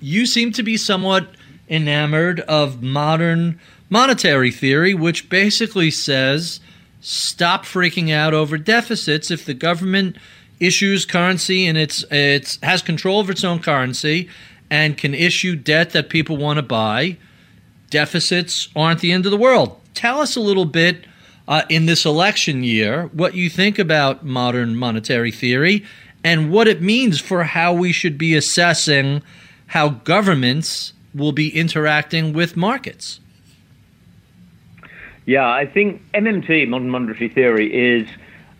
S2: You seem to be somewhat enamored of modern monetary theory, which basically says stop freaking out over deficits if the government issues currency and it's it's has control of its own currency and can issue debt that people want to buy deficits aren't the end of the world. Tell us a little bit uh, in this election year what you think about modern monetary theory and what it means for how we should be assessing how governments will be interacting with markets.
S3: Yeah, I think MMT, modern monetary theory, is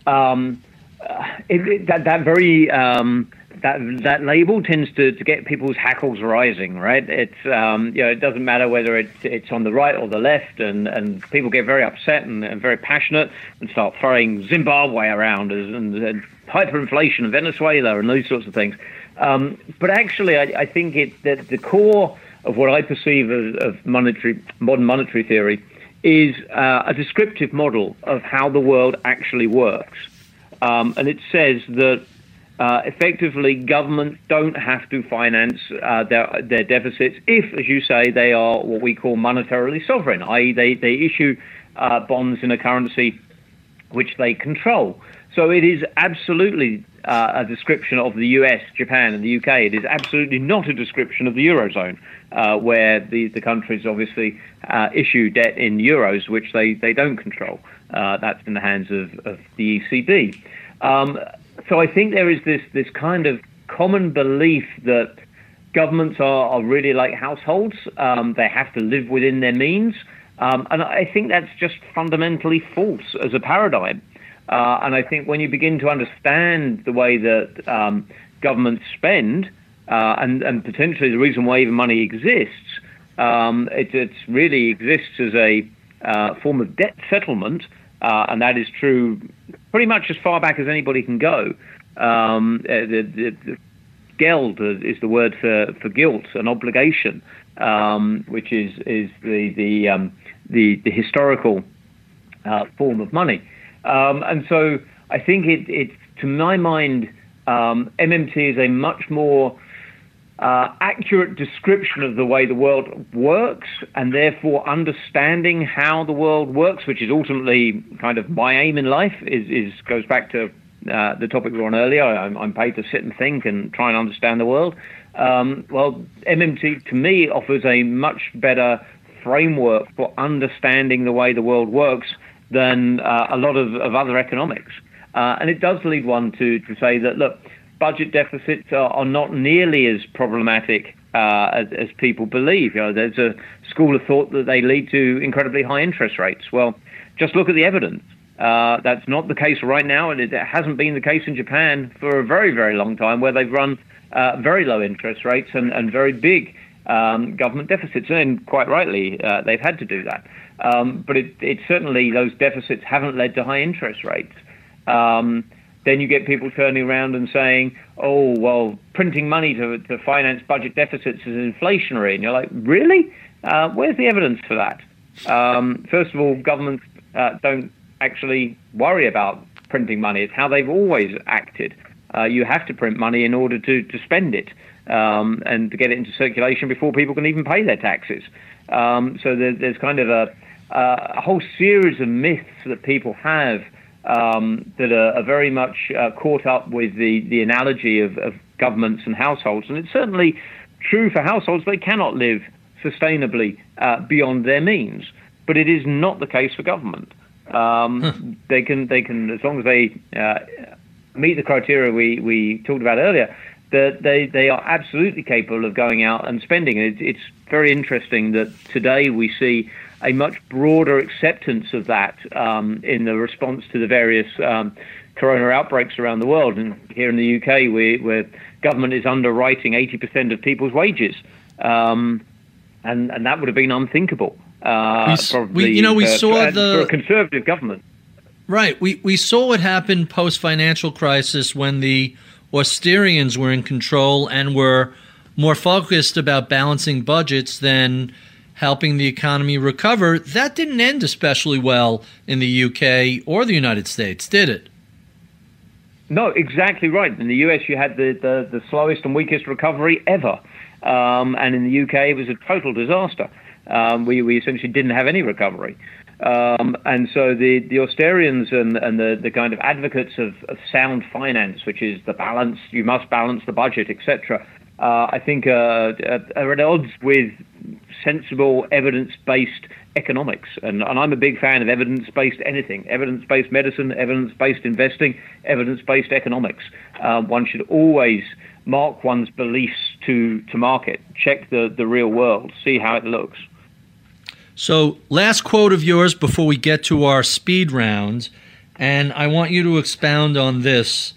S3: um, uh, it, it, that that very um, that that label tends to, to get people's hackles rising, right? It's um, you know it doesn't matter whether it's it's on the right or the left, and, and people get very upset and, and very passionate and start throwing Zimbabwe around and, and hyperinflation in Venezuela and those sorts of things. Um, but actually, I, I think it that the core of what I perceive as of monetary modern monetary theory is uh, a descriptive model of how the world actually works, um, and it says that uh, effectively, governments don't have to finance uh, their their deficits if, as you say, they are what we call monetarily sovereign, i.e., they they issue uh, bonds in a currency which they control. So it is absolutely uh, a description of the U.S., Japan, and the U.K. It is absolutely not a description of the eurozone, uh, where the the countries obviously uh, issue debt in euros, which they they don't control. that's in the hands of, of the ECB. Um, so I think there is this this kind of common belief that governments are, are really like households. Um, they have to live within their means. Um, and I think that's just fundamentally false as a paradigm. Uh, and I think when you begin to understand the way that um, governments spend, uh, and, and, potentially the reason why even money exists, um, it, it, really exists as a uh, form of debt settlement uh, and that is true pretty much as far back as anybody can go. Um, uh, the, the, the, geld is the word for, for guilt, an obligation, um, which is is the the um, the, the, historical uh, form of money. Um, and so I think it, it to my mind, MMT um, is a much more uh, accurate description of the way the world works, and therefore understanding how the world works, which is ultimately kind of my aim in life, is, is goes back to uh, the topic we were on earlier. I'm, I'm, paid to sit and think and try and understand the world. Um, well, MMT to me offers a much better framework for understanding the way the world works than uh, a lot of, of other economics. Uh, and it does lead one to, to say that, look, budget deficits are, are not nearly as problematic uh, as, as, people believe. You know, there's a school of thought that they lead to incredibly high interest rates. Well, just look at the evidence. Uh, that's not the case right now, and it hasn't been the case in Japan for a very, very long time, where they've run uh, very low interest rates and, and very big um, government deficits. And quite rightly, uh, they've had to do that. Um, but it, it, certainly, those deficits haven't led to high interest rates. Um, then you get people turning around and saying, oh, well, printing money to, to finance budget deficits is inflationary. And you're like, really? Uh, where's the evidence for that? Um, first of all, governments uh, don't actually worry about printing money. It's how they've always acted. Uh, you have to print money in order to, to spend it um, and to get it into circulation before people can even pay their taxes. Um, so there, there's kind of a, a whole series of myths that people have um, that are, are, very much uh, caught up with the, the analogy of, of, governments and households. And it's certainly true for households, they cannot live sustainably uh, beyond their means. But it is not the case for government. Um. They can, they can, as long as they uh, meet the criteria we, we talked about earlier, that they, they are absolutely capable of going out and spending. It, it's very interesting that today we see a much broader acceptance of that um, in the response to the various um, corona outbreaks around the world. And here in the UK, we, where government is underwriting 80% of people's wages, um, and and that would have been unthinkable. Uh,
S2: we, probably, we, you know, we uh, saw
S3: for,
S2: the
S3: for a conservative government.
S2: Right. We we saw what happened post financial crisis when the Austerians were in control and were more focused about balancing budgets than helping the economy recover, that didn't end especially well in the UK or the United States, did it?
S3: No, exactly right. In the US, you had the, the, the slowest and weakest recovery ever. Um, and in the UK, it was a total disaster. Um, we, we essentially didn't have any recovery. Um, and so the, the Austerians and, and the, the kind of advocates of, of sound finance, which is the balance, you must balance the budget, etc., uh, I think uh, are at odds with sensible, evidence based economics. And, and, I'm a big fan of evidence based anything evidence based medicine, evidence based investing, evidence based economics. Uh, one should always mark one's beliefs to, to market, check the, the real world, see how it looks.
S2: So, last quote of yours before we get to our speed round, and I want you to expound on this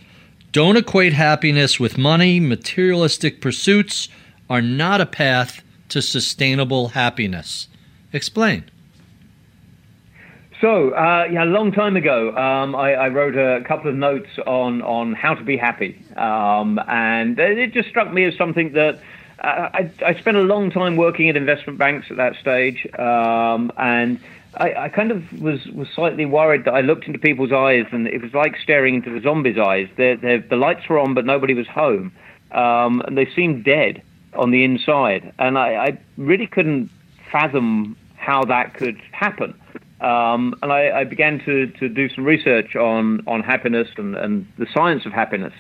S2: Don't equate happiness with money. Materialistic pursuits are not a path to sustainable happiness. Explain.
S3: So, uh, yeah, a long time ago, um, I, I, wrote a couple of notes on, on how to be happy. Um, and it just struck me as something that uh, I, I, spent a long time working at investment banks at that stage. Um, and I, I, kind of was, was slightly worried that I looked into people's eyes and it was like staring into the zombie's eyes. They're, they're, the lights were on, but nobody was home. Um, and they seemed dead on the inside. And I, I really couldn't fathom how that could happen. Um, and I, I, began to, to do some research on, on happiness and, and the science of happiness.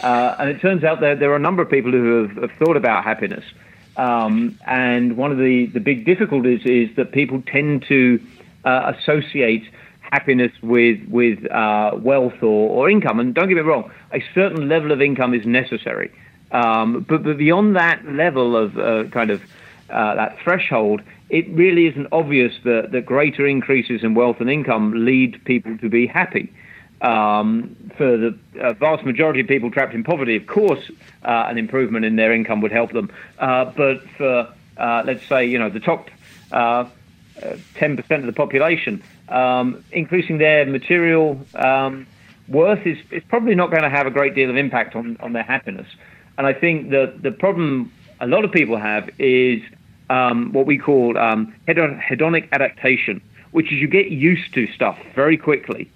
S3: Uh, and it turns out that there are a number of people who have, have thought about happiness. Um, and one of the, the big difficulties is that people tend to uh, associate happiness with with uh, wealth or, or income. And don't get me wrong, a certain level of income is necessary. Um, but, but beyond that level of uh, kind of uh, that threshold, it really isn't obvious that, that greater increases in wealth and income lead people to be happy. Um, for the uh, vast majority of people trapped in poverty, of course, uh, an improvement in their income would help them. Uh, but for, uh, let's say, you know, the top 10% uh, of the population, um, increasing their material um, worth is, is probably not going to have a great deal of impact on, on their happiness. And I think that the problem a lot of people have is um, what we call um, hedonic adaptation, which is you get used to stuff very quickly.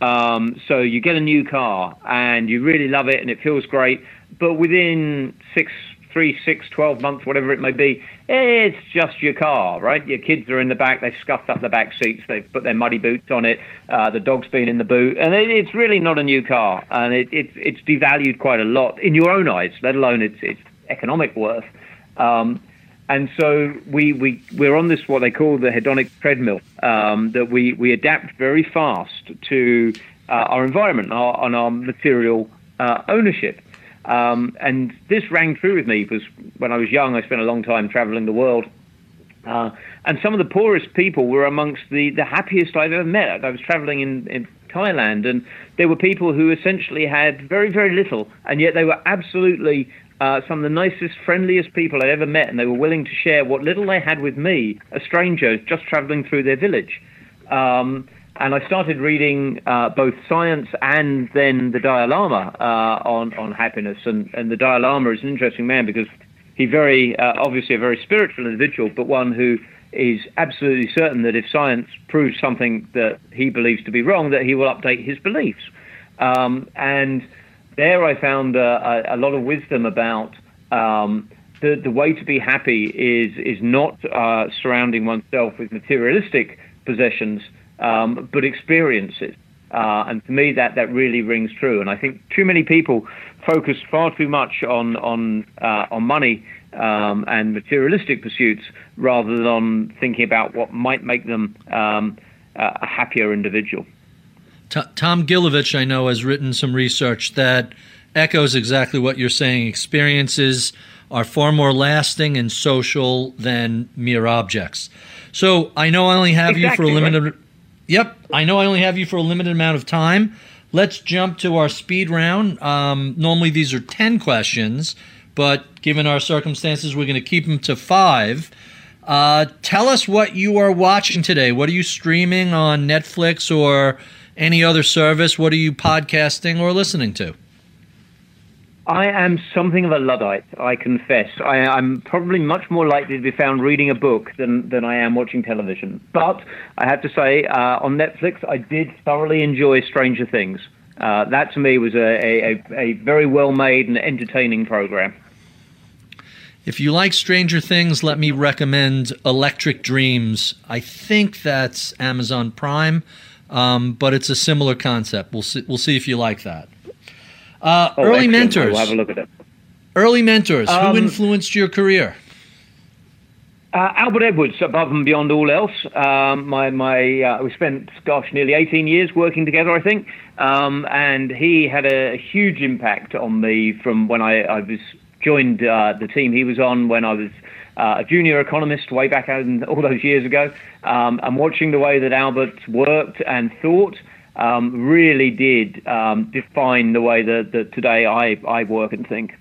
S3: Um, so you get a new car and you really love it and it feels great, but within six, three, six, twelve months, whatever it may be, it's just your car, right? Your kids are in the back, they've scuffed up the back seats, they've put their muddy boots on it, uh, the dog's been in the boot, and it, it's really not a new car, and it, it, it's devalued quite a lot in your own eyes, let alone its, its economic worth. Um, and so we, we, we're on this, what they call the hedonic treadmill, um, that we, we adapt very fast to uh, our environment our, and our material uh, ownership. Um, and this rang true with me because when I was young, I spent a long time traveling the world. Uh, and some of the poorest people were amongst the, the happiest I've ever met. I was traveling in, in Thailand, and there were people who essentially had very, very little, and yet they were absolutely uh, some of the nicest, friendliest people I'd ever met, and they were willing to share what little they had with me, a stranger just traveling through their village. Um, and I started reading uh, both science and then the Dalai Lama uh, on on happiness. And, and the Dalai Lama is an interesting man because he's very uh, obviously a very spiritual individual, but one who is absolutely certain that if science proves something that he believes to be wrong, that he will update his beliefs. Um, and there I found uh, a, a, lot of wisdom about um, the, the way to be happy is is not uh, surrounding oneself with materialistic possessions, um, but experiences. Uh, and to me, that, that really rings true. And I think too many people focus far too much on on uh, on money um, and materialistic pursuits rather than on thinking about what might make them um, a happier individual.
S2: T- Tom Gilovich, I know, has written some research that echoes exactly what you're saying. Experiences are far more lasting and social than mere objects. So I know I only have exactly, you for a limited. Right? Yep, I know I only have you for a limited amount of time. Let's jump to our speed round. Um, normally these are ten questions, but given our circumstances, we're going to keep them to five. Uh, tell us what you are watching today. What are you streaming on Netflix or any other service? What are you podcasting or listening to?
S3: I am something of a Luddite, I confess. I, am probably much more likely to be found reading a book than, than I am watching television. But I have to say, uh, on Netflix, I did thoroughly enjoy Stranger Things. Uh, that to me was a, a, a very well made and entertaining program.
S2: If you like Stranger Things, let me recommend Electric Dreams. I think that's Amazon Prime um, but it's a similar concept. We'll see. We'll see if you like that. Uh, oh, early excellent. mentors.
S3: We'll have a look at it.
S2: Early mentors. Um, who influenced your career?
S3: Uh, Albert Edwards, above and beyond all else. Um, my my, uh, we spent, gosh, nearly 18 years working together, I think, um, and he had a huge impact on me from when I, I was joined uh, the team he was on when I was uh, a junior economist way back all those years ago, um, and watching the way that Albert worked and thought, um, really did um, define the way that, that today I, I work and think.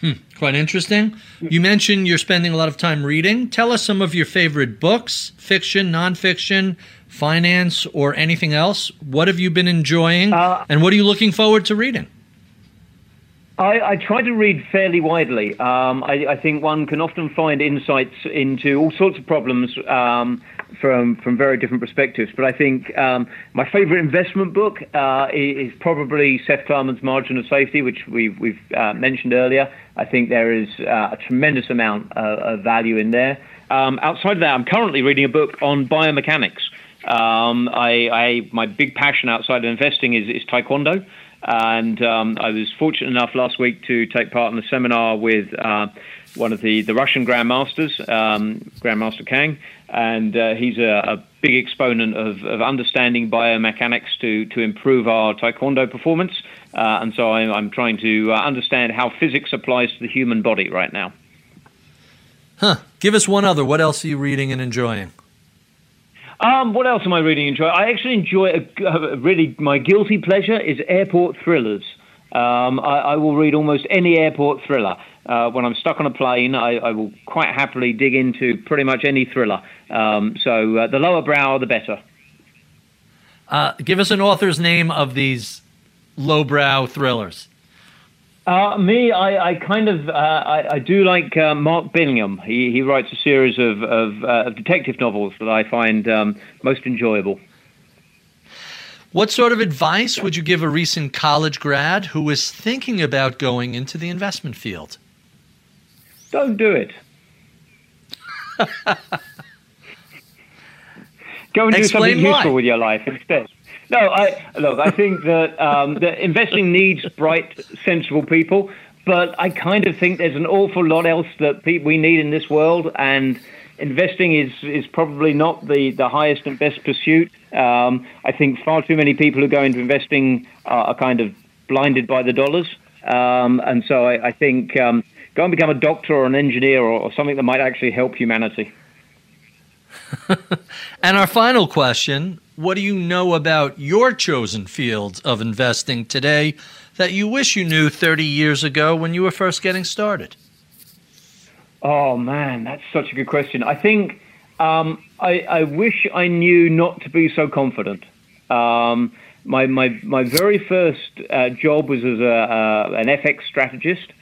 S2: Hmm, quite interesting. You mentioned you're spending a lot of time reading. Tell us some of your favorite books, fiction, nonfiction, finance, or anything else. What have you been enjoying, uh, and what are you looking forward to reading?
S3: I, I try to read fairly widely. Um, I, I, think one can often find insights into all sorts of problems um, from from very different perspectives. But I think um, my favourite investment book uh, is probably Seth Klarman's Margin of Safety, which we've, we've uh, mentioned earlier. I think there is uh, a tremendous amount of, of value in there. Um, outside of that, I'm currently reading a book on biomechanics. Um, I, I, my big passion outside of investing is, is taekwondo. And um, I was fortunate enough last week to take part in a seminar with uh, one of the, the Russian grandmasters, um, Grandmaster Kang, and uh, he's a, a, big exponent of, of, understanding biomechanics to, to improve our taekwondo performance. Uh, and so I'm, I'm trying to uh, understand how physics applies to the human body right now.
S2: Huh. Give us one other. What else are you reading and enjoying?
S3: Um, what else am I really enjoying? I actually enjoy a, a really my guilty pleasure is airport thrillers. Um, I, I, will read almost any airport thriller. Uh, when I'm stuck on a plane, I, I, will quite happily dig into pretty much any thriller. Um, so uh, the lower brow, the better.
S2: Uh, give us an author's name of these lowbrow thrillers.
S3: Uh, me, I, I, kind of uh, I, I, do like uh, Mark Billingham. He he writes a series of of, uh, of detective novels that I find um, most enjoyable.
S2: What sort of advice would you give a recent college grad who is thinking about going into the investment field?
S3: Don't do it. Go and do something why. useful with your life instead. No, I look. I think that um, that investing needs bright, sensible people, but I kind of think there's an awful lot else that pe- we need in this world, and investing is is probably not the the highest and best pursuit. Um, I think far too many people who go into investing are, are kind of blinded by the dollars, um, and so I, I think um, go and become a doctor or an engineer or, or something that might actually help humanity.
S2: and our final question what do you know about your chosen field of investing today that you wish you knew 30 years ago when you were first getting started?
S3: Oh, man, that's such a good question. I think um, I, I, wish I knew not to be so confident. Um, my, my, my very first uh, job was as a, uh, an FX strategist,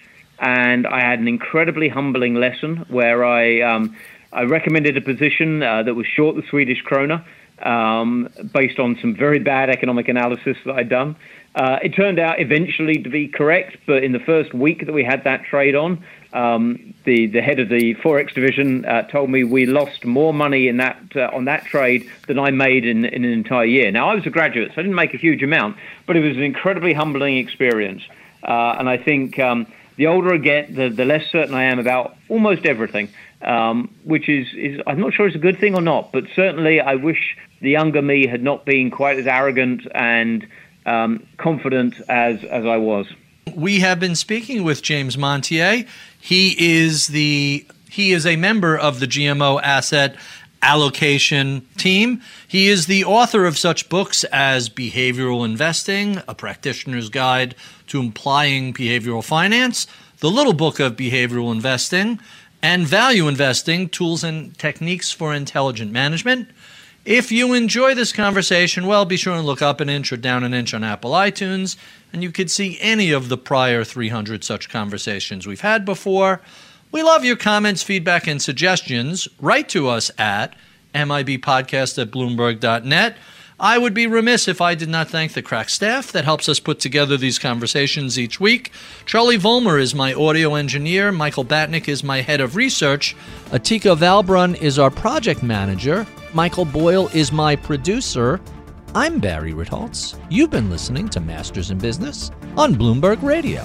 S3: and I had an incredibly humbling lesson where I, um, I recommended a position uh, that was short the Swedish krona um, based on some very bad economic analysis that I'd done. Uh, it turned out eventually to be correct, but in the first week that we had that trade on, um, the the head of the forex division uh, told me we lost more money in that uh, on that trade than I made in in an entire year. Now I was a graduate, so I didn't make a huge amount, but it was an incredibly humbling experience, uh, and I think. Um, the older I get, the, the less certain I am about almost everything um, which is, is I'm not sure it's a good thing or not, but certainly I wish the younger me had not been quite as arrogant and um, confident as as I was.
S2: We have been speaking with James Montier. He is the he is a member of the GMO Asset allocation team. He is the author of such books as Behavioral Investing, A Practitioner's Guide to Applying Behavioral Finance, The Little Book of Behavioral Investing, and value investing tools and techniques for intelligent management. If you enjoy this conversation, well, be sure and look up an inch or down an inch on Apple iTunes, and you could see any of the prior 300 such conversations we've had before. We love your comments, feedback, and suggestions. Write to us at mibpodcast at bloomberg.net. I would be remiss if I did not thank the crack staff that helps us put together these conversations each week. Charlie Vollmer is my audio engineer. Michael Batnick is my head of research. Atika Valbrun is our project manager. Michael Boyle is my producer. I'm Barry Ritholtz. You've been listening to Masters in Business on Bloomberg Radio.